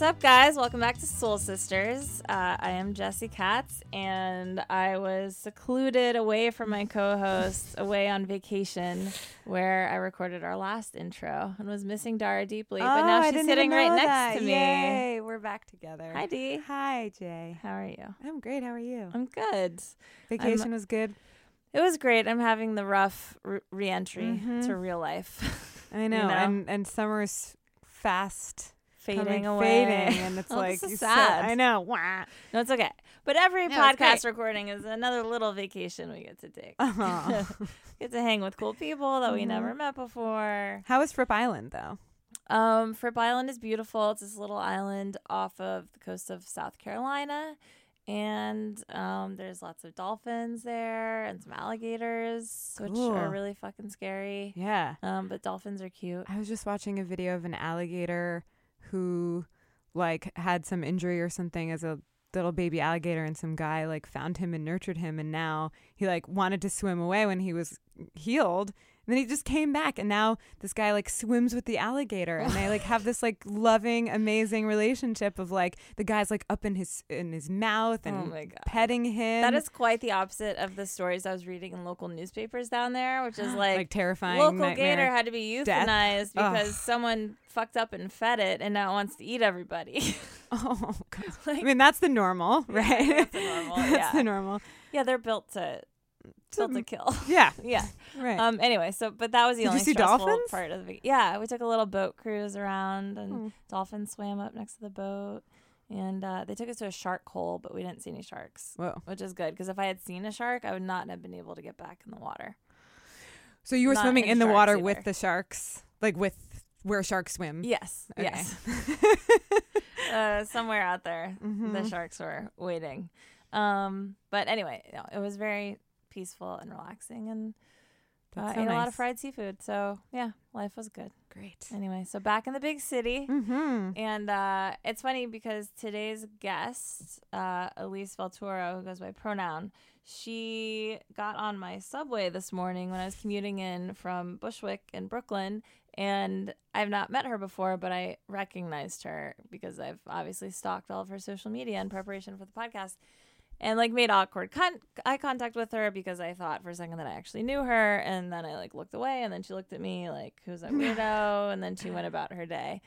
What's up, guys? Welcome back to Soul Sisters. Uh, I am Jesse Katz, and I was secluded away from my co hosts, away on vacation, where I recorded our last intro and was missing Dara deeply. but Oh, now I she's sitting right know next to me. Yay, we're back together. Hi, Dee. Hi, Jay. How are you? I'm great. How are you? I'm good. Vacation was good. It was great. I'm having the rough re- reentry Mhm. to real life. I know. know? And and summer's fast Fading coming, away. fading, and it's Oh, like this is so- sad. I know. Wah. No, it's okay. But every No, podcast recording is another little vacation we get to take. Uh-huh. get to hang with cool people that we Mhm. never met before. How was Fripp Island though? Um, Fripp Island is beautiful. It's this little island off of the coast of South Carolina. And um, there's lots of dolphins there and some alligators, which Cool. are really fucking scary. Yeah. Um, but dolphins are cute. I was just watching a video of an alligator who like had some injury or something as a little baby alligator and some guy like found him and nurtured him. And now he like wanted to swim away when he was healed then he just came back and now this guy like swims with the alligator and they like have this like loving amazing relationship of like the guy's like up in his in his mouth oh and oh my god. petting him That is quite the opposite of the stories I was reading in local newspapers down there, which is like, like terrifying local gator had to be death. euthanized Ugh. because someone fucked up and fed it and now it wants to eat everybody. oh god Like- I mean that's the normal right that's the normal, That's yeah. the normal yeah, they're built to built to kill. yeah yeah. right Um. Anyway, so but that was the Did you only see stressful dolphins? part of the. Yeah, we took a little boat cruise around, and Hmm. dolphins swam up next to the boat, and uh, they took us to a shark hole, but we didn't see any sharks, Whoa. which is good because if I had seen a shark, I would not have been able to get back in the water. So you were Not swimming in the water either. with the sharks, like with where sharks swim. Yes. Okay. Yes. uh, somewhere out there, the Mhm. sharks were waiting. Um. But anyway, no, it was very peaceful and relaxing, and uh, so ate a lot of fried seafood. So yeah, life was good. Great. Anyway, so back in the big city. Mm-hmm. And uh, it's funny because today's guest, uh, Alyse Vellturo, who goes by pronoun, she got on my subway this morning when I was commuting in from Bushwick in Brooklyn. And I've not met her before, but I recognized her because I've obviously stalked all of her social media in preparation for the podcast and like made awkward con- eye contact with her because I thought for a second that I actually knew her, and then I like looked away, and then she looked at me like, "Who's that weirdo?" and then she went about her day.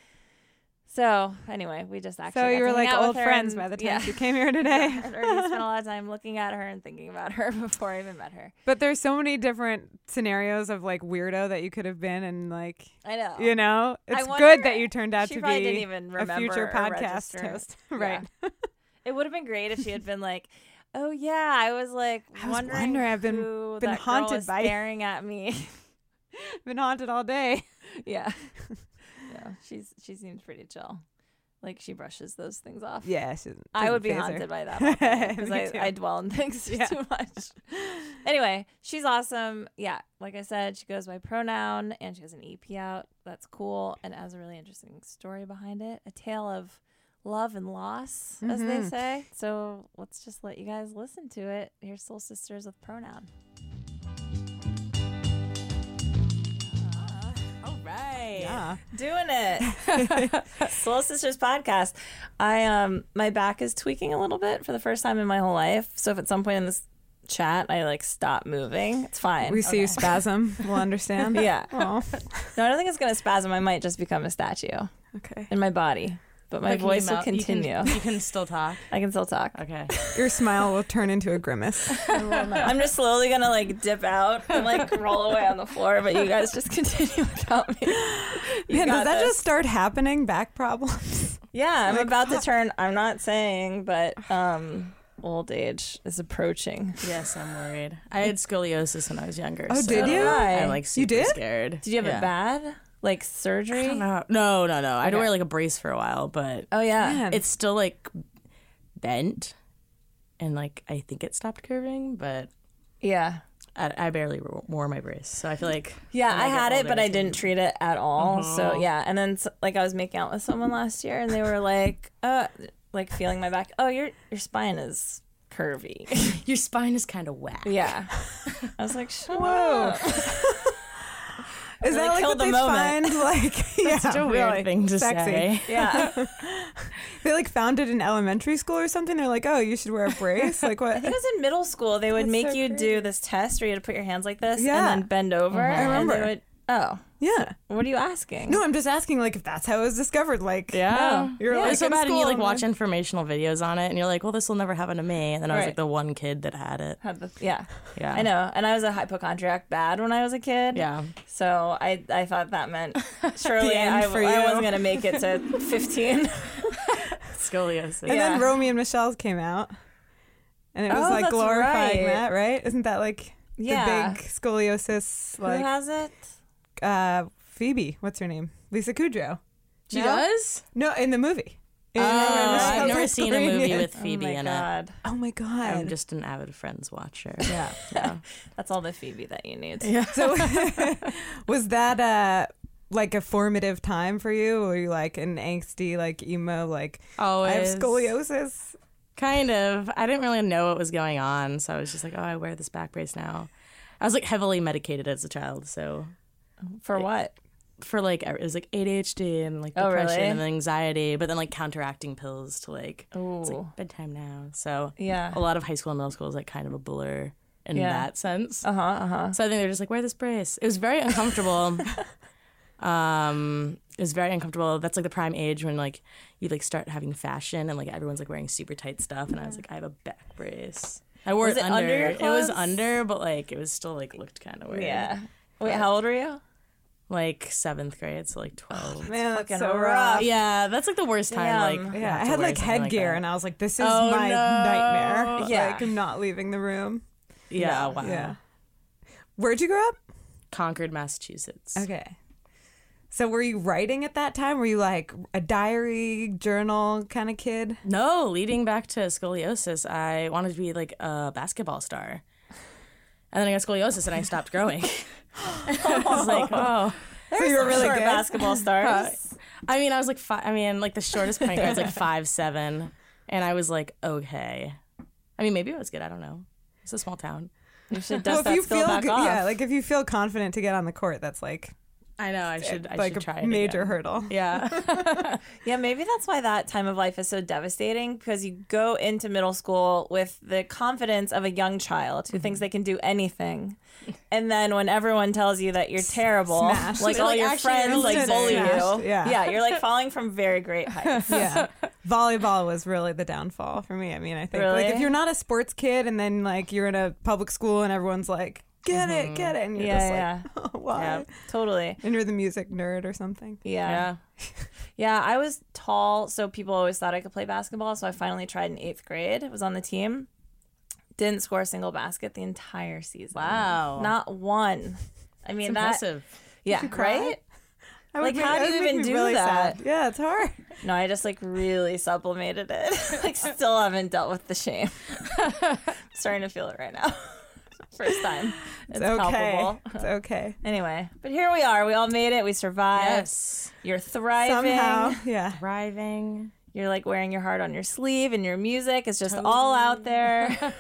So anyway, we just actually So you were like old friends and- by the time yeah. she came here today. Already spent a lot of time looking at her and thinking about her before I even met her. But there's so many different scenarios of like weirdo that you could have been, and like I know. you know, it's wonder- good that you turned out to be didn't even a future podcast host, Yeah. It would have been great if she had been like, "Oh yeah, I was like I was wondering, wondering, I've been- who been haunted by- staring at me." Been haunted all day. yeah, yeah. She's she seems pretty chill. Like she brushes those things off. Yeah, she, I would be doesn't her. haunted by that because I. I dwell in things Yeah. too much. anyway, she's awesome. Yeah, like I said, she goes by pronoun and she has an EP out. That's cool and has a really interesting story behind it. A tale of love and loss, as they Mhm. say. So let's just let you guys listen to it. Here's Soul Sisters with pronoun. all right. Yeah. Doing it. Soul Sisters podcast. I um my back is tweaking a little bit for the first time in my whole life. So if at some point in this chat, I like stop moving. It's fine. We see you spasm. We'll understand. yeah. Oh, No, I don't think it's gonna spasm. I might just become a statue okay. in my body, but my But voice will mouth- you can- continue. You can, still talk. I can still talk. Okay. Your smile will turn into a grimace. I'm just slowly gonna like dip out and like roll away on the floor, but you guys just continue without me. You Yeah, does that this. just start happening? Back problems? Yeah, I'm like, about to turn. I'm not saying, but um, old age is approaching. Yes, I'm worried. I had scoliosis when I was younger. Oh, so did you? I'm like super You did? scared. Did you have Yeah. it bad? Like surgery? don't. No, no, no. I had to Okay. wear like a brace for a while, but Oh yeah. Man. it's still like bent, and like I think it stopped curving, but Yeah. I, I barely wo- wore my brace, so I feel like Yeah, when I get had it, older, but I it's gonna didn't treat it at all. So Mhm. yeah, and then s- like I was making out with someone last year, and they were like, uh, like feeling my back. Oh, your your spine is curvy. Your spine is kind of whack. yeah. I was like, Whoa. Is that like what the they moment. find? Like, yeah, Such a weird really thing to sexy. say. Yeah. They like found it in elementary school or something. They're like, oh, you should wear a brace. Like what? I think it was in middle school. They would That's make so you crazy. do this test where you had to put your hands like this Yeah. and then bend over. Mhm. I remember. Oh, Yeah. what are you asking? No, I'm just asking, like, if that's how it was discovered. Like, Yeah. Oh, you're Yeah, like it's so bad, and you like watch informational videos on it, and you're like, "Well, this will never happen to me." And then I was Right. like the one kid that had it. Had the, yeah, Yeah, I know. And I was a hypochondriac bad when I was a kid. Yeah, So I I thought that meant surely end I, for I you. wasn't gonna make it to 15. scoliosis. And Yeah. then Romy and Michele's came out, and it was Oh, like that's glorifying right. that, right? Isn't that like yeah. the big scoliosis? Who Like has it? Uh, Phoebe, what's her name? Lisa Kudrow. she No? does. No, in the movie. In Oh, I've never seen a movie Experience. with Phoebe oh my in god. Oh my god! I'm just an avid Friends watcher. Yeah. Yeah. That's all the Phoebe that you need. yeah. So was that uh like a formative time for you? Were you like an angsty, like emo, like Always. I have scoliosis? Kind of. I didn't really know what was going on, so I was just like, "Oh, I wear this back brace now." I was like heavily medicated as a child, so For what? for like it was like ADHD and like Oh, depression really? and anxiety, but then like counteracting pills to like it's like bedtime now. So Yeah. a lot of high school and middle school is like kind of a blur in Yeah. that sense. Uh huh. Uh huh. So I think they're just like, wear this brace. It was very uncomfortable. um, it was very uncomfortable. That's like the prime age when like you like start having fashion and like everyone's like wearing super tight stuff, and I was like, I have a back brace. I wore Was it it under your It was under, but like it was still like looked kind of weird. Yeah. Wait, how old are you? Like seventh grade, so like oh, twelve. Man, that's so rough. Yeah, that's like the worst time. Damn. Like, Yeah, I had like headgear, that. and I was like, "This is Oh, my no. nightmare." Yeah. Like, I'm not leaving the room. yeah, No. wow. Yeah. Where'd you grow up? Concord, Massachusetts. Okay. So were you writing at that time? Were you like a diary journal kind of kid? No, leading back to scoliosis, I wanted to be like a basketball star. And then I got scoliosis and I stopped growing. I was like, oh. so you were really Short good. basketball stars. I mean, I was like, I mean, like the shortest point guard's like five seven, and I was like, okay. I mean, maybe it was good. I don't know. It's a small town. You should Well, dust if that you skill feel back good, off. yeah, like if you feel confident to get on the court, that's like I know. I should. I like should a try it major again. hurdle. Yeah. Yeah, maybe that's why that time of life is so devastating because you go into middle school with the confidence of a young child who Mm-hmm. thinks they can do anything. And then when everyone tells you that you're terrible, Smashed. like all like, your friends like bully smashed." you. Yeah. Yeah, you're like falling from very great heights. yeah. Volleyball was really the downfall for me. I mean, I think like if you're not a sports kid and then like you're in a public school and everyone's like, get it, mm-hmm. get it, and you're Yeah, just yeah. like, oh, why? Yeah. Totally. And you're the music nerd or something. Yeah. yeah. Yeah, I was tall, so people always thought I could play basketball. So I finally tried in eighth grade. Was on the team. Didn't score a single basket the entire season. Wow. Not one. I mean that. impressive. Yeah. you cry? Right. I would Like, make- how do you even do really that? sad. Yeah, it's hard. No, I just like really sublimated it. like still haven't dealt with the shame. starting to feel it right now. First time. It's, It's okay. palpable. It's okay. Anyway, but here we are. We all made it. We survived. Yes. You're thriving. Somehow, yeah. Thriving. You're like wearing your heart on your sleeve, and your music is just all out there.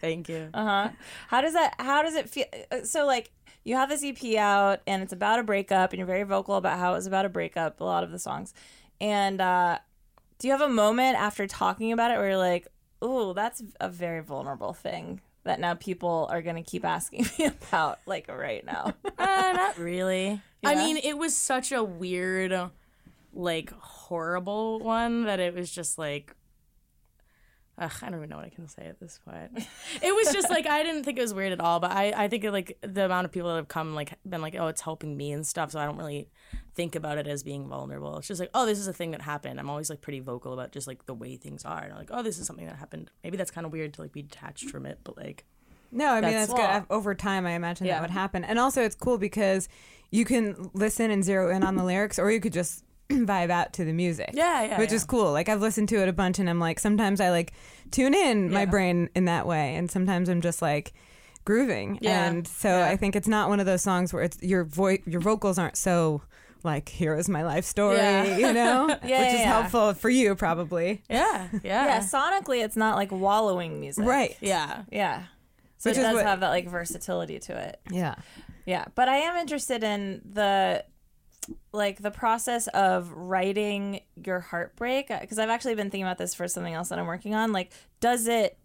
Thank you. Uh huh. How does that? How does it feel? uh, So like, you have this EP out, and it's about a breakup, and you're very vocal about how it was about a breakup. A lot of the songs, and uh, do you have a moment after talking about it where you're like, ooh, that's a very vulnerable thing that now people are going to keep asking me about, like right now. Uh, not really. I mean, it was such a weird, like horrible one that it was just like. Ugh, I don't even know what I can say at this point. It was just like I didn't think it was weird at all, but I, I think it, like the amount of people that have come like been like, oh, it's helping me and stuff. So I don't really think about it as being vulnerable. It's just like, oh, this is a thing that happened. I'm always like pretty vocal about just like the way things are. And I'm like, oh, this is something that happened. Maybe that's kind of weird to like be detached from it, but like, No, I mean That's- that's, good. I've- Over time, I imagine Yeah. that would happen, and also it's cool because you can listen and zero in on the lyrics, or you could just vibe out to the music. Yeah, yeah, which yeah. is cool. Like I've listened to it a bunch, and I'm like, sometimes I like tune in my brain in that way, and sometimes I'm just like grooving. Yeah. And so Yeah. I think it's not one of those songs where it's your voice, your vocals aren't so like here is my life story, Yeah. you know, which yeah, is yeah. helpful for you probably. yeah, yeah, yeah, sonically, it's not like wallowing music. Right. yeah. Yeah. So Which it is does what- have that like versatility to it. Yeah. Yeah, but I am interested in the like the process of writing your heartbreak because I've actually been thinking about this for something else that I'm working on. Like, does it?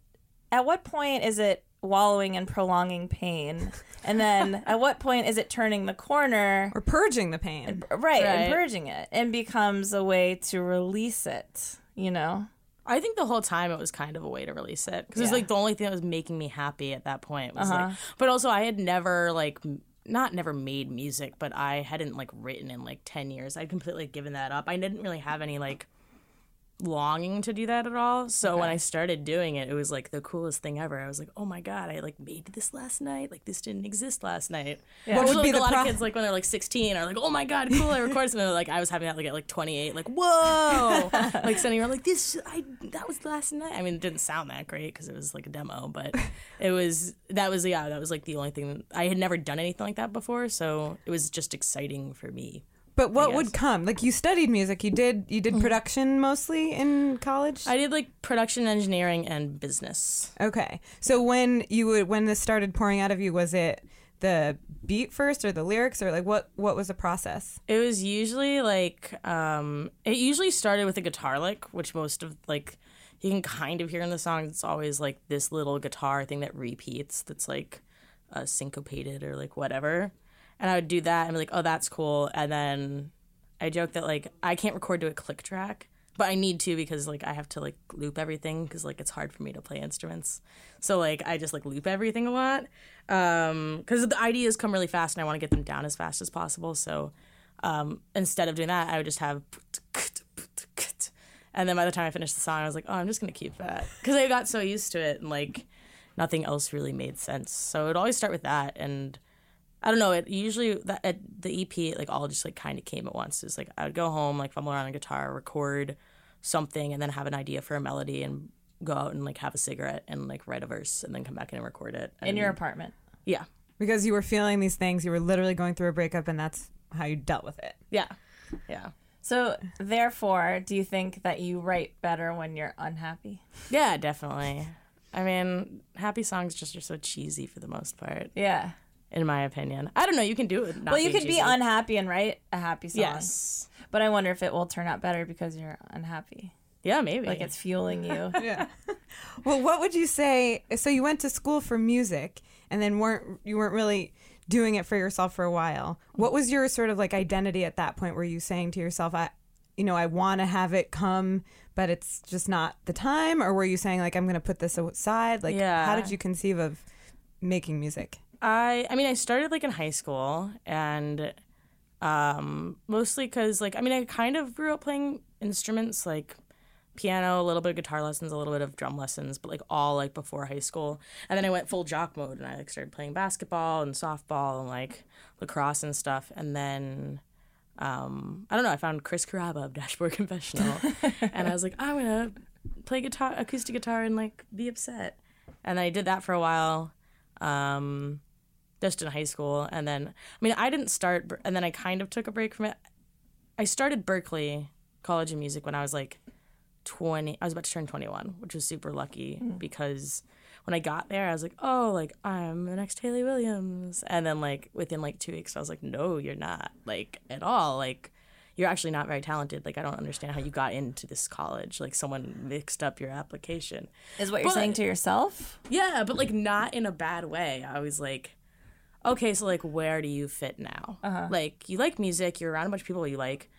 At what point is it wallowing and prolonging pain, and then at what point is it turning the corner? Or purging the pain. Right, and Right. purging it, and becomes a way to release it. You know, I think the whole time it was kind of a way to release it because it was like the only thing that was making me happy at that point was Uh-huh. like. But also, I had never like m- not never made music, but I hadn't like written in like ten years. I'd completely given that up. I didn't really have any like longing to do that at all. So when I started doing it, it was like the coolest thing ever. I was like, oh my god, I like made this last night. Like this didn't exist last night. What Which, would like, be a the lot pro- of kids like when they're like 16 are like, oh my god, cool, I recorded something. Like I was having that like at like 28, like whoa, like sending around like this. I that was last night. I mean, it didn't sound that great because it was like a demo, but it was that was yeah, that was like the only thing I had never done anything like that before, so it was just exciting for me. But what would come? Like you studied music, you did you did production mostly in college. I did like production engineering and business. okay, so when you would when this started pouring out of you, was it the beat first or the lyrics or like what what was the process? It was usually like um it usually started with a guitar lick, which most of like you can kind of hear in the song. It's always like this little guitar thing that repeats that's like uh, syncopated or like whatever. And I would do that and be like, oh, that's cool. And then I joke that like I can't record to a click track, but I need to because like I have to like loop everything because like it's hard for me to play instruments. So like I just like loop everything a lot because the ideas come really fast and I want to get them down as fast as possible. So um, instead of doing that, I would just have. And then by the time I finished the song, I was like, oh, I'm just going to keep that. Because I got so used to it and like nothing else really made sense. So it would always start with that. And I don't know, it usually, that at the EP, like all just like kind of came at once. It's like I would go home, like fumble around on guitar, record something, and then have an idea for a melody and go out and like have a cigarette and like write a verse and then come back in and record it. in your apartment. Yeah. Because you were feeling these things, you were literally going through a breakup, and that's how you dealt with it. Yeah. Yeah. So, therefore, do you think that you write better when you're unhappy? Yeah, definitely. I mean, happy songs just are so cheesy for the most part, Yeah. In my opinion. I don't know. You can do it. Not well, you being could be unhappy and write a happy song. Yes. But I wonder if it will turn out better because you're unhappy. Yeah, maybe. Like it's fueling you. Yeah. well, what would you say? So you went to school for music, and then weren't you weren't really doing it for yourself for a while. What was your sort of like identity at that point? Were you saying to yourself, "I, you know, I want to have it come, but it's just not the time," or were you saying like, "I'm going to put this aside"? Like, how did you conceive of making music? I I mean I started like in high school and um mostly cuz like I mean I kind of grew up playing instruments like piano, a little bit of guitar lessons, a little bit of drum lessons, but like all like before high school. And then I went full jock mode and I like started playing basketball and softball and like lacrosse and stuff and then um I don't know, I found Chris Carrabba of Dashboard Confessional and I was like, I'm to play guitar acoustic guitar and like be upset. And I did that for a while. Um just in high school and then i mean i didn't start and then i kind of took a break from it i started berklee college of music when i was like 20 i was about to turn 21 which was super lucky mm. because when i got there i was like oh like i'm the next hayley williams and then like within like two weeks i was like no you're not like at all like you're actually not very talented. Like I don't understand how you got into this college. Like someone mixed up your application. Is what you're But- saying to yourself? Yeah, but like not in a bad way. I was like, okay, so like where do you fit now? Like you like music, you're around a bunch of people you like.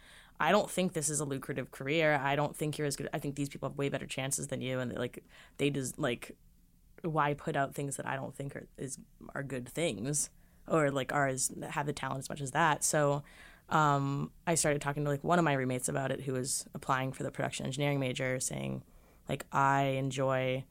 I don't think this is a lucrative career. I don't think you're as good. I think these people have way better chances than you, and like they just like why put out things that I don't think are is are good things or like are as have the talent as much as that. So um, I started talking to like one of my roommates about it who was applying for the production engineering major, saying like I enjoy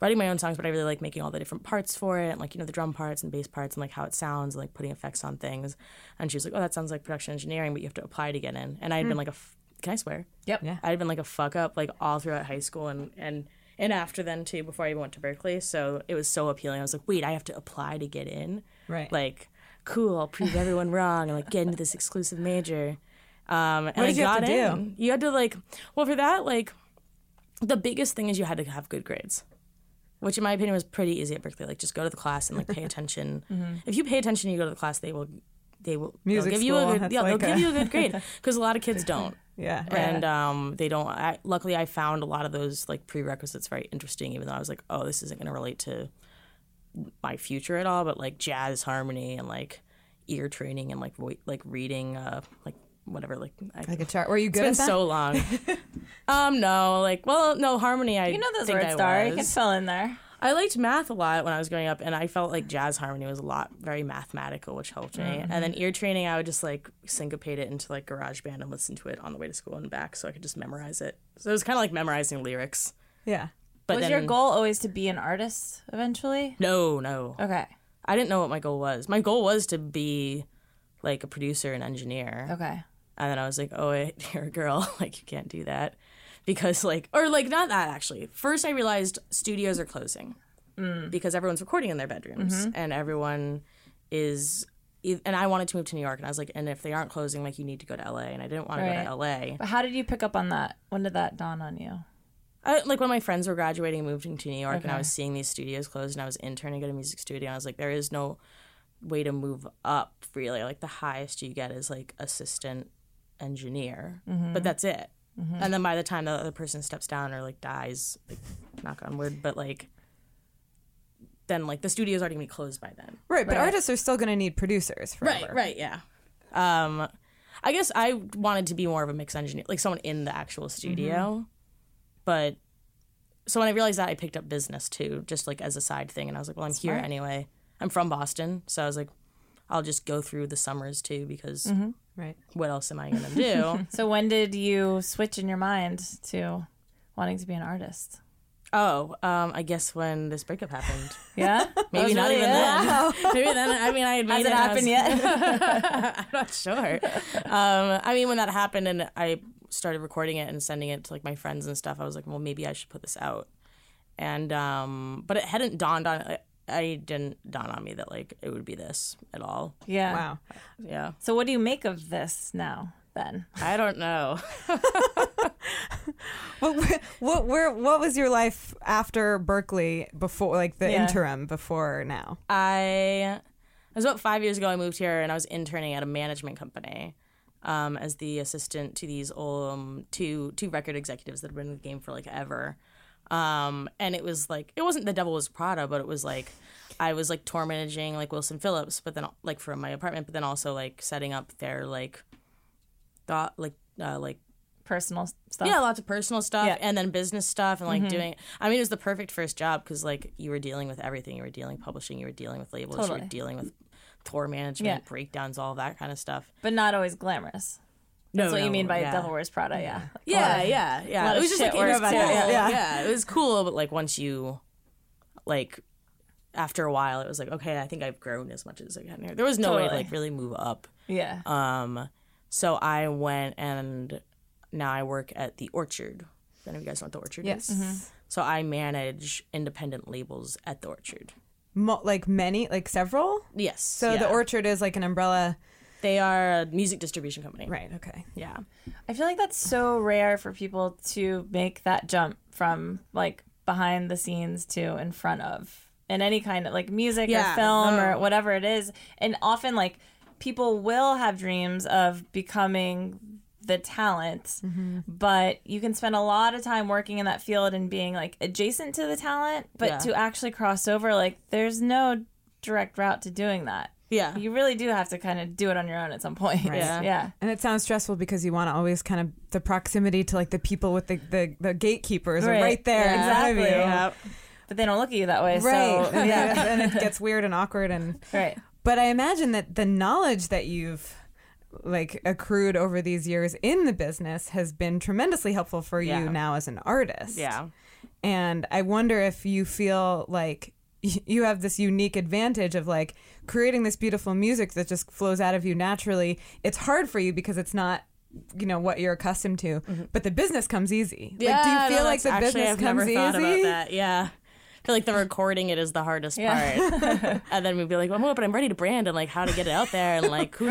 writing my own songs, but I really like making all the different parts for it, and like you know the drum parts and bass parts and like how it sounds, and like putting effects on things. And she was like, "Oh, that sounds like production engineering, but you have to apply to get in." And I had been like a, f- can I swear? Yep. Yeah. I had been like a fuck up like all throughout high school and and and after then too before I even went to Berklee. So it was so appealing. I was like, wait, I have to apply to get in. Right. Like, cool. I'll prove everyone wrong and like get into this exclusive major. Um, and What I did you have got to do? You had to like, well, for that like, the biggest thing is you had to have good grades. Which, in my opinion, was pretty easy at Berklee. Like, just go to the class and like pay attention. If you pay attention, you go to the class. They will, they will they'll Music give you a good, yeah, like they'll a- give you a good grade because a lot of kids don't yeah. and um, they don't. I, luckily, I found a lot of those like prerequisites very interesting. Even though I was like, oh, this isn't going to relate to my future at all. But like jazz harmony and like ear training and like vo- like reading, uh, like whatever. Like, I, like a chart. Were you it's good been at that? so long. um, no, like, well, no harmony. I You know those words, I Star. You can fill in there. I liked math a lot when I was growing up, and I felt like jazz harmony was a lot very mathematical, which helped me. And then ear training, I would just like syncopate it into like GarageBand and listen to it on the way to school and back, so I could just memorize it. So it was kind of like memorizing lyrics. Yeah. But was then, your goal always to be an artist eventually? No, no, Okay. I didn't know what my goal was. My goal was to be like a producer and engineer. Okay. And then I was like, oh, wait, you're a girl. like, you can't do that. Because, like, or like, not that actually. First, I realized studios are closing mm. because everyone's recording in their bedrooms mm-hmm. and everyone is. And I wanted to move to New York, and I was like, and if they aren't closing, like, you need to go to LA. And I didn't want to go to LA. But how did you pick up on that? When did that dawn on you? I, like when my friends were graduating and moving to New York, and I was seeing these studios closed, and I was interning at a music studio. and I was like, there is no way to move up. Really, like the highest you get is like assistant engineer, but mm-hmm. that's it. Mm-hmm. And then by the time the other person steps down or like dies, like knock on wood, but like then like the studio's already gonna be closed by then. Right, but Right. artists are still going to need producers forever. Right, right, yeah. Um, I guess I wanted to be more of a mix engineer, like someone in the actual studio. Mm-hmm. But so when I realized that, I picked up business too, just like as a side thing. And I was like, well, I'm here anyway. I'm from Boston, so I was like, I'll just go through the summers too because Right. what else am I gonna do? So when did you switch in your mind to wanting to be an artist? oh, um, I guess when this breakup happened. Yeah. Maybe not really even it? then. Maybe then. I mean, I had made Has it and I was- happened yet? I'm not sure. Um, I mean, when that happened and I started recording it and sending it to like my friends and stuff, I was like, well, maybe I should put this out. And um, but it hadn't dawned on. I, I didn't dawn on me that like it would be this at all. yeah. Wow. Yeah, So what do you make of this now then? I don't know. What, what, where, what was your life after Berklee before, like the Yeah. interim before now? I it was about five years ago. I moved here and I was interning at a management company um, as the assistant to these um, two two record executives that have been in the game for like ever. Um, and it was like it wasn't the devil was Prada, but it was like I was like tour managing like Wilson Phillips, but then like from my apartment, but then also like setting up their like thought like uh, like Personal stuff. yeah, lots of personal stuff Yeah. and then business stuff and like doing. I mean, it was the perfect first job because like you were dealing with everything. You were dealing publishing. You were dealing with labels. You were dealing with tour management, Yeah. breakdowns, all that kind of stuff. But not always glamorous. That's what you mean by yeah. Devil Wears Prada, yeah. Yeah, Or- yeah, lot yeah. It was just like it was cool. too. Yeah. Yeah. it was cool. But like once you, like, after a while, it was like okay, I think I've grown as much as I can here. There was no way to like really move up. Yeah. Um, so I went and now I work at the Orchard. If any of you guys know what the Orchard Yes. is? So I manage independent labels at the Orchard. Mo- like many, like several? Yes. So the. Orchard is like an umbrella. They are a music distribution company. Right, okay. Yeah. I feel like that's so rare for people to make that jump from like behind the scenes to in front of in any kind of like music Yeah, or film no. or whatever it is. And often like people will have dreams of becoming the talent, Mm-hmm. but you can spend a lot of time working in that field and being like adjacent to the talent, but Yeah. to actually cross over, like there's no direct route to doing that. Yeah. You really do have to kind of do it on your own at some point. Yeah. yeah. And it sounds stressful because you want to always kind of the proximity to like the people with the the, the gatekeepers Right. right there Yeah. in front of you. Exactly. But they don't look at you that way. Right. So, yeah. and it gets weird and awkward and right. but I imagine that the knowledge that you've like accrued over these years in the business has been tremendously helpful for you Yeah. now as an artist. Yeah. And I wonder if you feel like y- you have this unique advantage of like creating this beautiful music that just flows out of you naturally. It's hard for you because it's not you know what you're accustomed to, mm-hmm. but the business comes easy. like, do you no, feel like that's the actually, business I've comes never easy? thought about that. Yeah. I feel like the recording it is the hardest Yeah. part. and then we'd be like, well, but I'm ready to brand and like how to get it out there and like who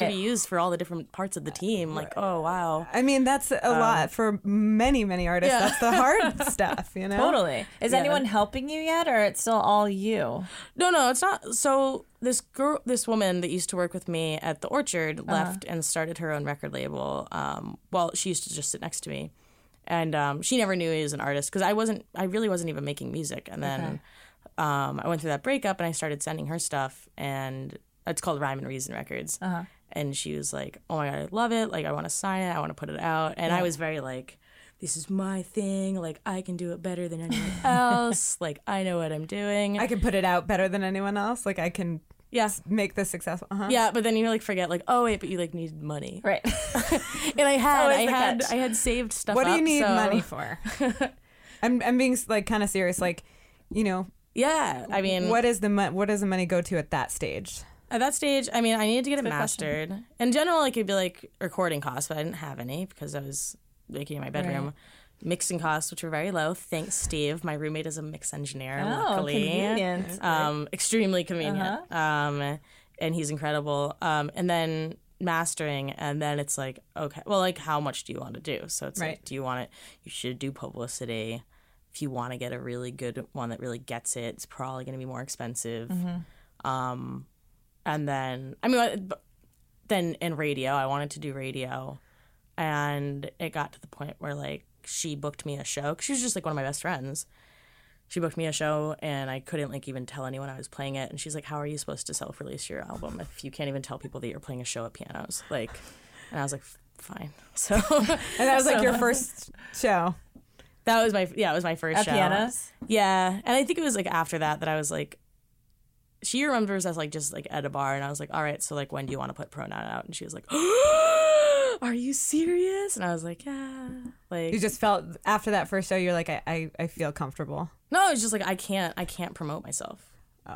Can be used for all the different parts of the team. Like, oh wow. I mean, that's a lot for many, many artists. yeah. That's the hard stuff, you know? Totally. Is Yeah. anyone helping you yet, or it's still all you? No, no, it's not. So this girl, this woman that used to work with me at the Orchard, left and started her own record label. Um, well, she used to just sit next to me, and um, she never knew he was an artist because I wasn't. I really wasn't even making music. And then um, I went through that breakup, and I started sending her stuff, and it's called Rhyme and Reason Records. And she was like, "Oh my god, I love it! Like, I want to sign it. I want to put it out." And I was very like. This is my thing. Like I can do it better than anyone else. like I know what I'm doing. I can put it out better than anyone else. Like I can yeah. make this successful. Uh-huh. Yeah, but then you like forget like, oh wait, but you like needed money. Right. And I had I had catch. I had saved stuff. What do you up, need so- money for? I'm I'm being like kind of serious. Like, you know, Yeah, I mean, what is the mo- what does the money go to at that stage? At that stage, I mean, I needed to get it mastered. In general, it could be like recording costs, but I didn't have any because I was making in my bedroom. Mixing costs, which were very low. Thanks, Steve. My roommate is a mix engineer. Oh, luckily, convenient. um, extremely convenient. Um, and he's incredible. Um, and then mastering, and then it's like, okay, well, like, how much do you want to do? So it's Right. like, do you want it? You should do publicity. If you want to get a really good one that really gets it, it's probably going to be more expensive. Um, and then, I mean, then in radio, I wanted to do radio, and it got to the point where like she booked me a show. 'cause she was just like one of my best friends. She booked me a show, and I couldn't like even tell anyone I was playing it. And she's like, "How are you supposed to self-release your album if you can't even tell people that you're playing a show at pianos?" Like, and I was like, "Fine." So And that was like your first show. that was my yeah, it was my first At show. pianos? Yeah, and I think it was like after that that I was like, she remembers us like just like at a bar, and I was like, all right, so like when do you want to put pronoun out? And she was like, are you serious? And I was like, yeah, like You just felt after that first show, you're like, I I, I feel comfortable. no, it's just like I can't I can't promote myself.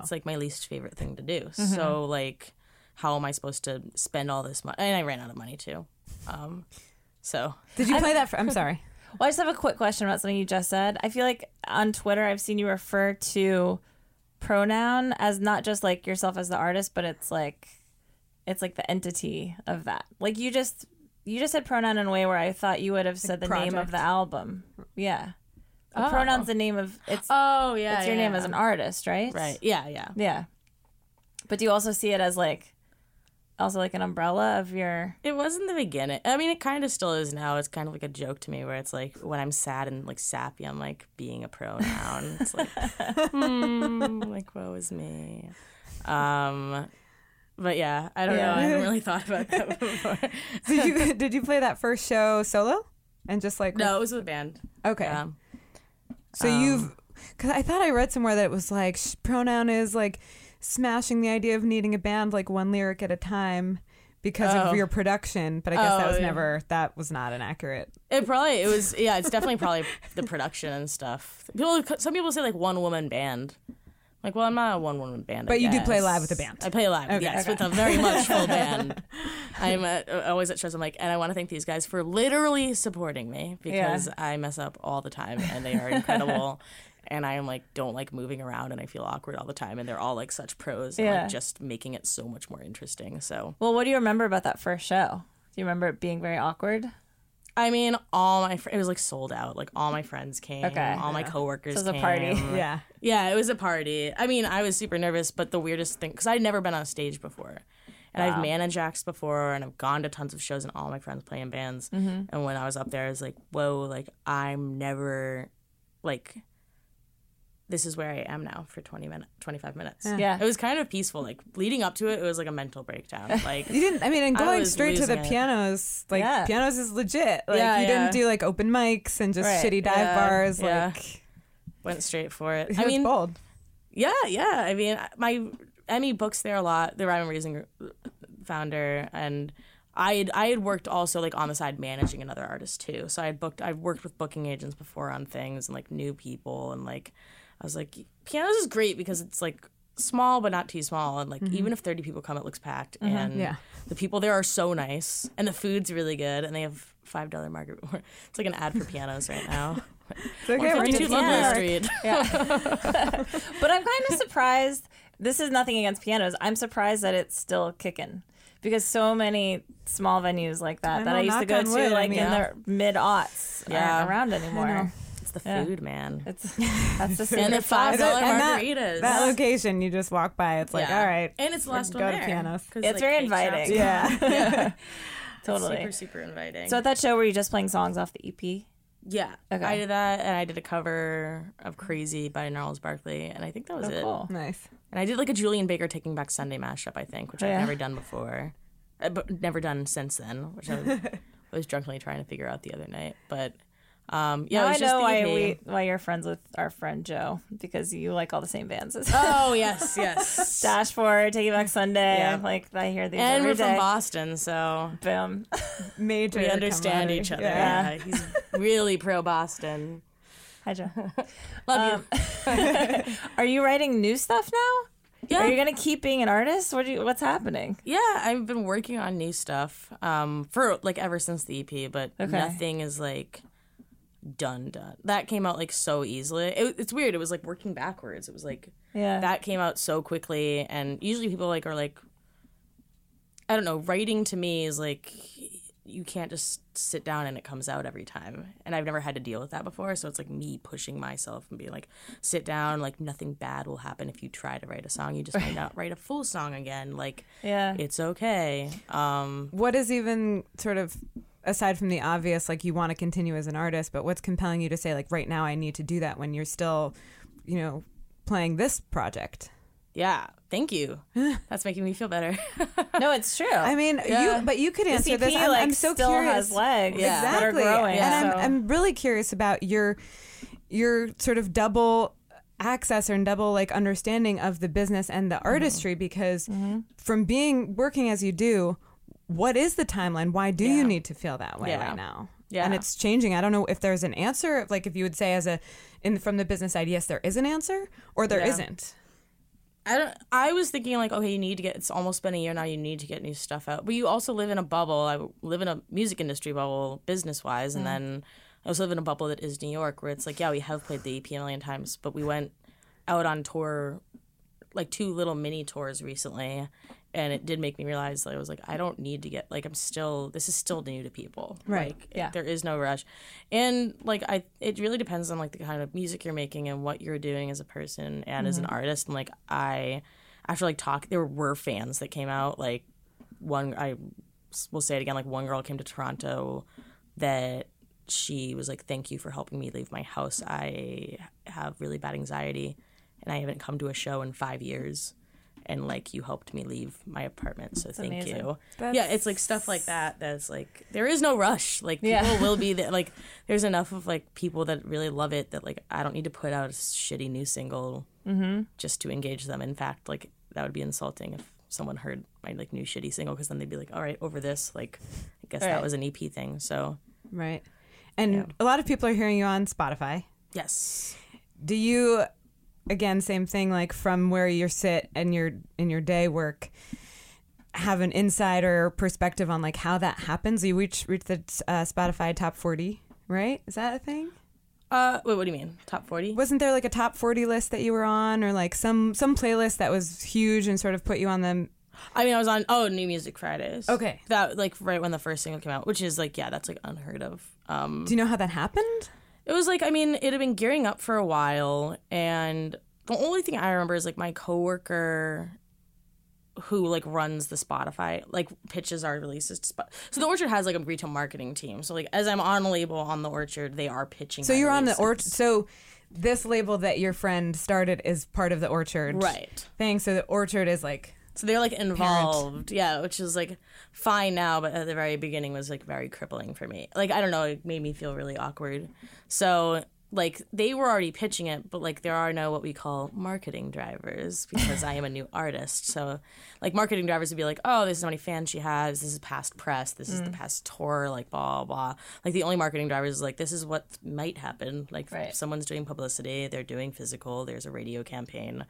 It's like my least favorite thing to do. So like, how am I supposed to spend all this money? And I ran out of money too. Um, so Did you play that? For, I'm sorry. Well, I just have a quick question about something you just said. I feel like on Twitter, I've seen you refer to pronoun as not just like yourself as the artist, but it's like it's like the entity of that. Like you just you just said pronoun in a way where I thought you would have said the name of the album. Yeah, the oh. pronoun's the name of it's. oh yeah, it's your name as an artist, right? right? Yeah, yeah. Yeah. But do you also see it as like also like an umbrella of your It was in the beginning. I mean, it kind of still is now. It's kind of like a joke to me where it's like when I'm sad and like sappy, I'm like being a pronoun. It's like, hmm, like woe is me. Um, But yeah, I don't know. I haven't really thought about that before. did you did you play that first show solo and just like no, it was with a band. okay Yeah. so um, you've because i thought i read somewhere that it was like sh- pronoun is like smashing the idea of needing a band like one lyric at a time because Oh. of your production but i guess that Oh, was yeah. never that was not an accurate It probably it was yeah. It's definitely probably the production and stuff. People, some people say like one woman band. Like, well, I'm not a one woman band. I But you do play live with a band. I play live, Okay, yes, okay. with a very much full band. I'm at, always at shows. I'm like, and I want to thank these guys for literally supporting me because I mess up all the time, and they are incredible. and I am like, don't like moving around, and I feel awkward all the time, and they're all like such pros, and Yeah. like just making it so much more interesting. So Well, what do you remember about that first show? Do you remember it being very awkward? I mean, all my fr- it was like sold out. Like all my friends came, Okay. all my coworkers. So it was a party. yeah Yeah, it was a party. I mean, I was super nervous, but the weirdest thing because I'd never been on stage before, and I've managed acts before, and I've gone to tons of shows, and all my friends play in bands. Mm-hmm. And when I was up there, I was like, "Whoa!" Like I'm never, like, this is where I am now for twenty minutes, twenty five minutes. Yeah. it was kind of peaceful. Like leading up to it, it was like a mental breakdown. Like you didn't i mean and going straight to the it. pianos like Yeah. pianos is legit like Yeah, you yeah. didn't do like open mics and just Right, shitty dive yeah, bars yeah. like went straight for it. it I mean, bold Yeah, yeah. I mean, my Emmy books there a lot. The Rhyme and Reason founder, and I had I had worked also like on the side managing another artist too. So I had booked. I've worked with booking agents before on things and like new people, and like I was like, pianos is great because it's like small but not too small, and like mm-hmm. even if thirty people come, it looks packed, mm-hmm. and Yeah. the people there are so nice, and the food's really good, and they have five dollar market. It's like an ad for pianos right now. it's okay we're 152 just- Ludlow yeah. Street. But I'm kind of surprised. This is nothing against pianos. I'm surprised that it's still kicking because so many small venues like that I that know, I used to go to wood, like mean- in the mid aughts Yeah. aren't around anymore. It's the Yeah. food, man. It's that's the and the five sauce. dollar And that- margaritas. that location you just walk by it's like Yeah. all right and it's the last go one to there. It's like, very inviting. yeah Totally. super super inviting. So at that show, were you just playing songs off the E EP? yeah, Okay. I did that, and I did a cover of "Crazy" by Gnarls Barkley, and I think that was Oh, it. cool. nice And I did like a Julien Baker Taking Back Sunday mashup, I think, which Oh, I've yeah. never done before, uh, but never done since then, which I was, I was drunkenly trying to figure out the other night. But um, yeah, now it I just know the why we why you're friends with our friend Joe because you like all the same bands as Oh yes, yes. Dashboard, Taking Back Sunday. Yeah. Like I hear these and every we're from. Boston, so Boom. major we understand each other. camaraderie. Yeah. he's really pro Boston. Hi Joe. Love you. Are you writing new stuff now? Yeah. Are you gonna keep being an artist? What do you, what's happening? Yeah, I've been working on new stuff um, for like ever since the EP, but Okay. nothing is like done done. That came out like so easily. It, it's weird. It was like working backwards. It was like Yeah. that came out so quickly, and usually people like are like, I don't know. Writing to me is like you can't just sit down and it comes out every time. And I've never had to deal with that before, so it's like me pushing myself and being like, sit down. Like nothing bad will happen if you try to write a song. You just might not write a full song again. Like yeah. it's okay. Um, what is even sort of aside from the obvious like you want to continue as an artist but what's compelling you to say like right now i need to do that when you're still you know playing this project yeah, thank you. That's making me feel better. no, it's true. i mean Yeah. you but you could answer EP this i'm, like I'm so still curious has legs Yeah. that are exactly growing. and so- I'm, I'm really curious about your your sort of double access and double like understanding of the business and Mm-hmm. the artistry because from being working as you do what is the timeline why do Yeah. you need to feel that way Yeah. right now Yeah. and it's changing i don't know if there's an answer like if you would say as a in from the business side yes there is an answer or there Yeah. not I don't. I was thinking like, okay, you need to get. It's almost been a year now. You need to get new stuff out. But you also live in a bubble. I live in a music industry bubble, business wise, and mm. then I also live in a bubble that is New York, where it's like, yeah, we have played the EP a million times, but we went out on tour, like two little mini tours recently, and it did make me realize that I was like, I don't need to get like I'm still. This is still new to people, Right. Like, Yeah. there is no rush, and like I, it really depends on like the kind of music you're making and what you're doing as a person and as an mm-hmm. artist. And like I, after like talk, there were fans that came out. Like one, I will say it again. Like one girl came to Toronto that she was like, "Thank you for helping me leave my house. I have really bad anxiety, and I haven't come to a show in five years." And like you helped me leave my apartment, so thank amazing. you. That's- yeah, it's like stuff like that. That's like there is no rush. Like people Yeah. will be there. Like there's enough of like people that really love it that like I don't need to put out a shitty new single mm-hmm. just to engage them. In fact, like that would be insulting if someone heard my like new shitty single because then they'd be like, all right, over this. Like I guess Right. that was an EP thing. So Right. And a lot of people are hearing you on Spotify. yes. Do you again same thing like from where you sit and your in your day work have an insider perspective on like how that happens? You reach reach the uh, Spotify top 40, right? Is that a thing? Uh, wait, what do you mean? Top forty? Wasn't there like a top 40 list that you were on or like some some playlist that was huge and sort of put you on the I mean, I was on oh New Music Fridays. Okay. that like right when the first single came out, which is like yeah, that's like unheard of. Um, Do you know how that happened? It was like I mean, it had been gearing up for a while, and the only thing I remember is like my coworker who like runs the Spotify like pitches our releases to. So the Orchard has like a retail marketing team. So like as I'm on a label on the Orchard, they are pitching. So you're on the orchard. So this label that your friend started is part of the orchard, right? Thing. So the orchard is like So they're like involved, yeah, which is like fine now, but at the very beginning was like very crippling for me. Like I don't know, it made me feel really awkward. So like they were already pitching it, but like there are no what we call marketing drivers because I am a new artist. So like marketing drivers would be like, oh, this is how many fans she has, this is past press, this is the mm. past tour, like blah blah. Like the only marketing drivers is like this is what might happen. Like Right. someone's doing publicity, they're doing physical, there's a radio campaign,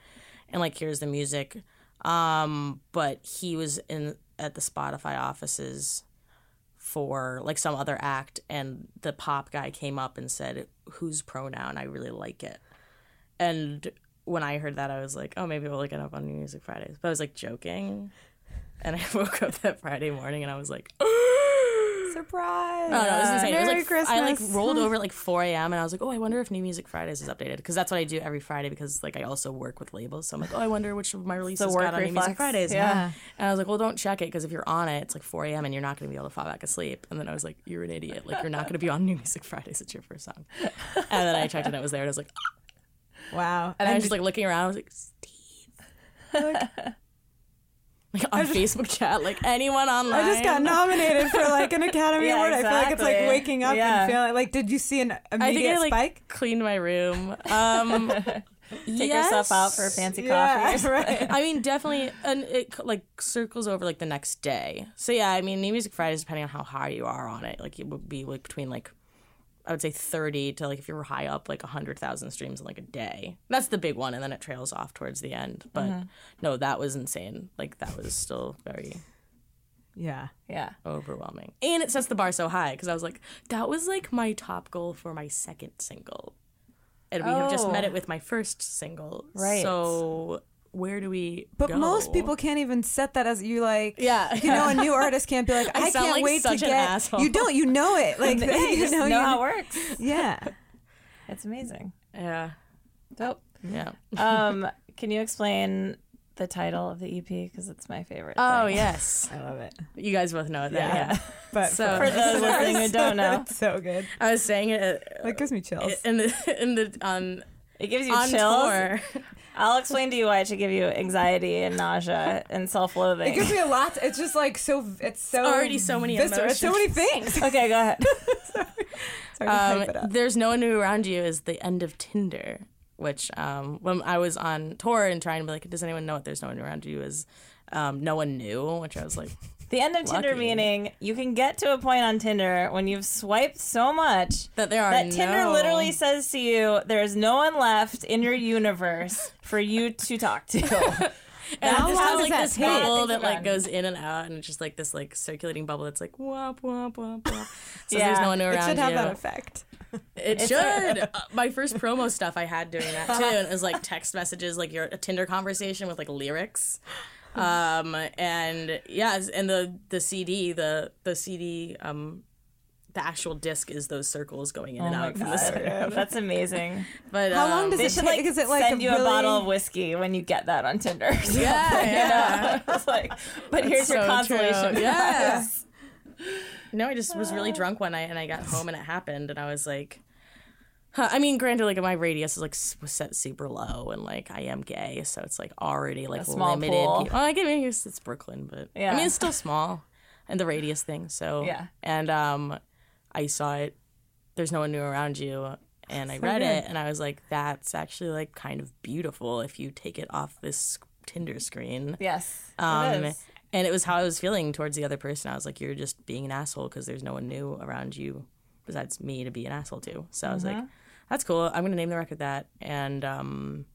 and like here's the music. Um, but he was in at the Spotify offices for like some other act, and the pop guy came up and said, "Whose pronoun? I really like it." And when I heard that, I was like, "Oh, maybe we'll look it up on New Music Fridays." But I was like joking, and I woke up that Friday morning and I was like. surprise. Oh, no, no, it was insane. it was Merry like Christmas. I like rolled over at like 4 a.m. and I was like, oh, I wonder if New Music Fridays is updated because that's what I do every Friday because like I also work with labels. So I'm like, oh, I wonder which of my releases got on New Music. Fridays. Yeah. And I was like, well, don't check it because if you're on it, it's like 4 a.m. and you're not going to be able to fall back asleep. And then I was like, you're an idiot. Like you're not going to be on New Music Fridays. It's your first song. And then I checked and it was there and I was like, ah. Wow. and I was just like looking around. I was like, Steve. like on Facebook chat, like anyone online. I just got nominated for like an Academy Yeah, Award. I feel like it's like waking up Yeah. and feeling like. Did you see an I think immediate I like spike? cleaned my room. Um, Take yourself out for a fancy Yeah, coffee. right. I mean, definitely, and it like circles over like the next day. So yeah, I mean, New Music Fridays, depending on how high you are on it, like it would be like between like I would say thirty to like if you were high up, like hundred thousand streams in like a day. That's the big one, and then it trails off towards the end. But mm-hmm. no, that was insane. Like that was still very Yeah. Yeah. overwhelming, and it sets the bar so high because I was like, that was like my top goal for my second single, and we have just Oh. met it with my first single. Right. So where do we? But go? most people can't even set that as you like. Yeah. You know, a new artist can't be like, I, I sound can't like wait such to an get. asshole. You don't. You know it. Like Yeah, you you just know, you how it works. Yeah. It's amazing. Yeah. Dope. Yeah. Um, can you explain the title of the EP because it's my favorite. Oh thing. yes, I love it. you guys both know that. Yeah. Yeah. But So- For those listening who don't know, it's so good. I was saying it It gives me chills. uh, in the in the on it gives you on chills. tour. I'll explain to you why it should give you anxiety and nausea and self-loathing. It gives me a lot. It's just like so. It's so already so many visceral. It's so many things. okay, go ahead. Sorry to hype it Um, up. There's no one around you is the end of Tinder, which um, when I was on tour and trying to be like, does anyone know what there's no one around you is, um, no one knew, which I was like, The end of Tinder Lucky. meaning you can get to a point on Tinder when you've swiped so much that there are that Tinder no- literally says to you, "There's no one left in your universe for you to talk to." And How it's long just does like that this take? bubble that like goes in and out, and it's just like this like circulating bubble that's like womp womp womp womp. So Yeah, there's no one new It around should have you. that effect. It should. Uh, my first promo stuff I had doing that too, and it was like text messages, like your a Tinder conversation with like lyrics. Um and yeah, and the the CD, the the CD, um, the actual disc is those circles going in and out from the center. That's amazing. But How long um, does They it should take? like Is it like send a you really... a bottle of whiskey when you get that on Tinder. or Yeah, yeah. It's like, but here's your so consolation. true. Yeah. prize. No, I just was really drunk one night and I got home and it happened and I was like, Huh, I mean, granted, like my radius is like was set super low, and like I am gay, so it's like already like A small limited. pool. people- Well, I guess it's Brooklyn, but Yeah. I mean, it's still small, and the radius thing. So Yeah. and um, I saw it. There's no one new around you, and I read it, and I was like, that's actually like kind of beautiful if you take it off this Tinder screen. Yes. Um, it and it was how I was feeling towards the other person. I was like, you're just being an asshole because there's no one new around you besides me to be an asshole to. So I was Mm-hmm. like, that's cool. I'm gonna name the record that, and um,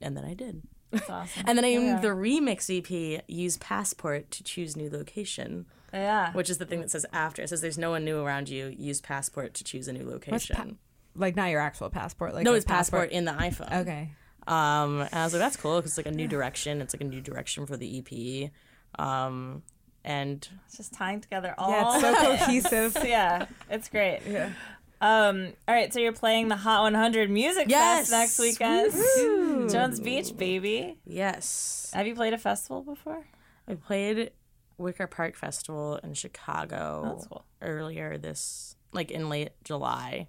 and then I did. That's awesome. And then I named the remix EP "Use Passport to Choose New Location," yeah. which is the thing that says after. It says there's no one new around you. Use Passport to choose a new location. Like not your actual passport. Like no, it's passport in the iPhone. Okay. Um, and I was like, that's cool because it's like a new direction. It's like a new direction for the EP. Um, and It's just tying together all. Yeah, it's so cohesive. yeah, it's great. Yeah. Um, all right, so you're playing the Hot 100 Music Yes. Fest next weekend. Jones Beach, baby. yes, Have you played a festival before? I played Wicker Park Festival in Chicago That's cool. earlier this, like in late July.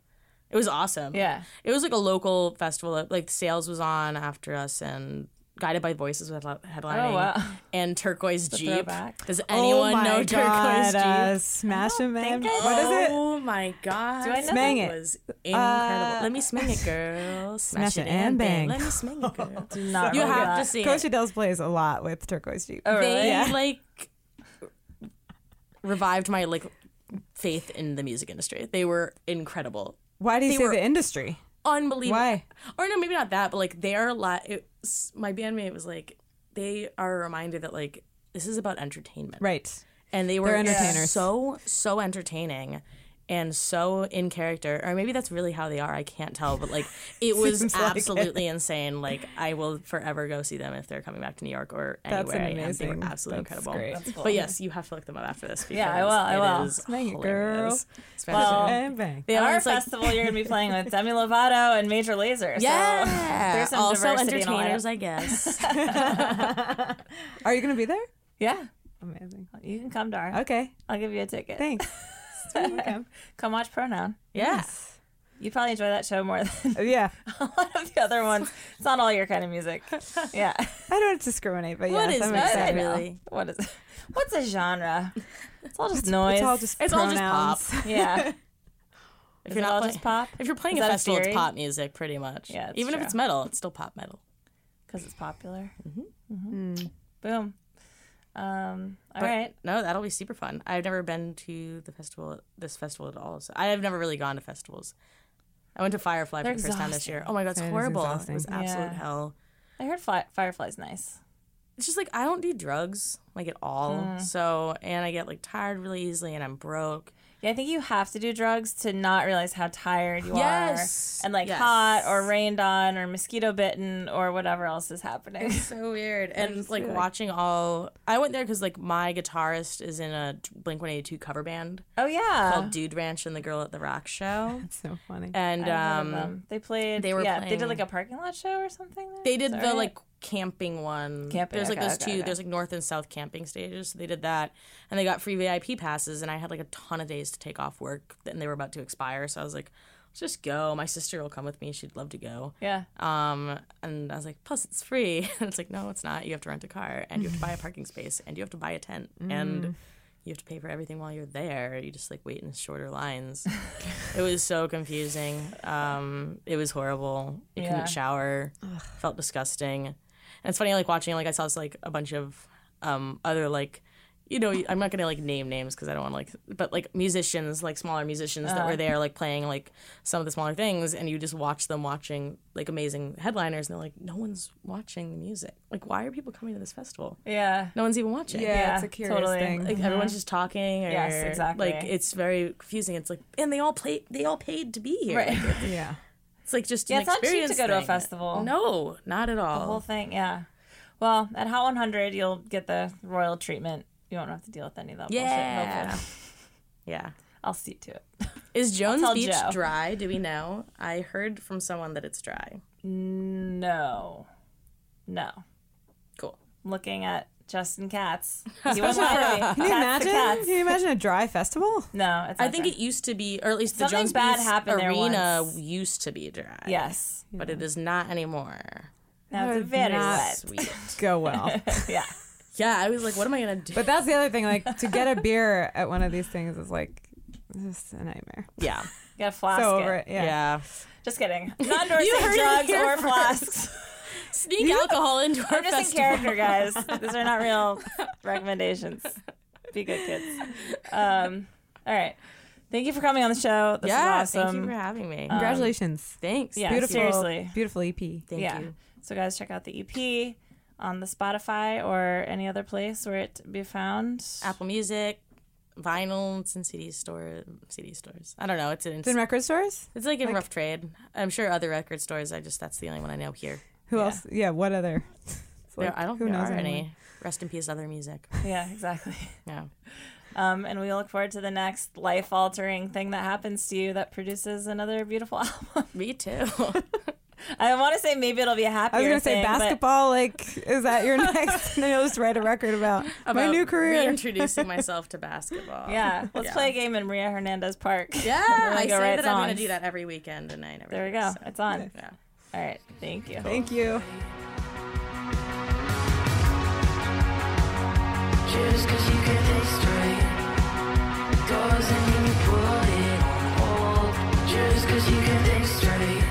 It was awesome. Yeah. It was like a local festival. Like Sales was on after us, and Guided by Voices was headlining. Oh, wow. And Turquoise The Jeep. throwback. Does anyone oh my know God, Turquoise Jeep? Uh, Smash a man. What is it? Oh my god! Do I know Smang It it. was incredible. Uh, Let me smang it, girl. Smash, it and bang. Let me smang it, girl. Do not you remember have that. to see Coach it. Adele's plays a lot with Turquoise Jeep. Oh, really? They Yeah. like revived my like faith in the music industry. They were incredible, Why do you They say were- the industry? Unbelievable. Why? Or no, maybe not that, but like they are a like my bandmate was like they are a reminder that like this is about entertainment, Right. and they were entertainers. so so entertaining and so in character or maybe that's really how they are i can't tell but like it was Seems like it. absolutely insane like i will forever go see them if they're coming back to new york or anywhere an I am. they amazing- were absolutely that's incredible great. That's but yes you have to look them up after this Yeah, I will, I will. it is Smang it, girl. Well, and bang. They our it's like- festival, you're going to be playing with Demi Lovato and Major Lazer. So yeah there's some also diversity in the entertainers i guess Are you gonna be there? Yeah. Amazing. You can come, Dar. Okay. I'll give you a ticket. Thanks. okay. Come watch Pronoun. yeah You probably enjoy that show more than Uh, Yeah. a lot of the other ones. It's not all your kind of music. Yeah. I don't discriminate, but What yes, is I'm that? excited. really? What is what's a genre? It's all just noise. It's all just It's all just pop. yeah. if Is you're it not all play- just pop? if you're playing Is a that a festival it's pop music pretty much Yeah, it's even if it's metal it's still pop metal Because it's popular. Hmm. Boom. Um. All But right. No, that'll be super fun. I've never been to the festival, this festival at all. So I have never really gone to festivals. I went to Firefly They're for the first time this year. Oh my god, it's It is horrible. It was absolute Yeah. hell. I heard Fly- Firefly's nice. It's just like I don't do drugs like at all. Mm. So and I get like tired really easily, and I'm broke. Yeah, I think you have to do drugs to not realize how tired you Yes. are, and like Yes. hot or rained on or mosquito bitten or whatever else is happening. It's So weird. And like watching all, I went there because like my guitarist is in a Blink One Eighty Two cover band oh yeah, called Dude Ranch and the Girl at the Rock Show. It's so funny. And um, they played. they were yeah, they did like a parking lot show or something. there? They did Is the like camping one. Camping, There's like okay, those okay, two. okay. There's like north and south camping stages. So they did that, and they got free VIP passes. And I had like a ton of days to take off work, and they were about to expire. So I was like, let's just go. My sister will come with me. She'd love to go. yeah. Um, and I was like, plus it's free. And it's like, no, it's not. You have to rent a car, and you have to buy a parking space, and you have to buy a tent, Mm. and you have to pay for everything while you're there. You just like wait in shorter lines. it was so confusing. Um, it was horrible. You Yeah. couldn't shower. Felt disgusting. And it's funny, like watching, like I saw this, like a bunch of um other like. You know, I'm not gonna like name names because I don't want to like, but like musicians, like smaller musicians that were there, like playing like some of the smaller things, and you just watch them watching like amazing headliners, and they're like, no one's watching the music. Like, why are people coming to this festival? Yeah. No one's even watching. yeah, Yeah, it's a curious totally. thing. Like everyone's just talking, or Yes, exactly. Like it's very confusing. It's like, and they all play, they all paid to be here. Right. Like, yeah. It's like just Yeah, an it's not cheap to go to a festival. No, not at all. The whole thing. Yeah. Well, at Hot 100, you'll get the royal treatment. You won't have to deal with any of that yeah, bullshit. Hopefully. yeah. I'll see to it. Is Jones Beach Joe. dry? Do we know? I heard from someone that it's dry. No. No. Cool. looking at Justin Katz. He wouldn't lie to me. Can you Katz imagine? Can you imagine a dry festival? No, it's I think dry. it used to be, or at least the Something Jones bad Beach happened there arena once. used to be dry. Yes. but it is not anymore. Now it's very not- wet. Sweet. Go well. yeah. yeah, I was like, what am I gonna do? But that's the other thing. Like to get a beer at one of these things is like just a nightmare. yeah, You gotta flask so over it. Yeah. yeah. Just kidding. Not endorsing You heard it drugs or first. flasks. Sneak alcohol into our I'm just in character, guys. These are not real recommendations. Be good kids. Um, all right. Thank you for coming on the show. This yeah, is awesome. thank you for having me. Congratulations. Thanks. yeah, beautiful. seriously. Beautiful EP. Thank yeah. you. So, guys, check out the EP on the Spotify or any other place where it be found. Apple Music, vinyl, it's in CD store, CD stores. I don't know. It's in, It's in record stores. it's like in rough trade. I'm sure other record stores. I just that's the only one I know here. Who Yeah. else? Yeah. What other? It's There, I don't who there knows are anymore? any. Rest in peace, other music. Yeah, exactly. Yeah. Um, and we look forward to the next life altering thing that happens to you that produces another beautiful album. Me too. I want to say maybe it'll be a happier I was gonna say thing, but- basketball. Like, is that your next? and then you'll just write a record about, my new career. Reintroducing myself to basketball. Yeah, let's Yeah. play a game in Maria Hernandez Park. Yeah, I go say write that I'm going to do that every weekend, and I never. There we go. so, It's on. Yeah. All right. Thank you. Thank you. Just cause you can think straight Doesn't mean you put it on hold Just cause you can think straight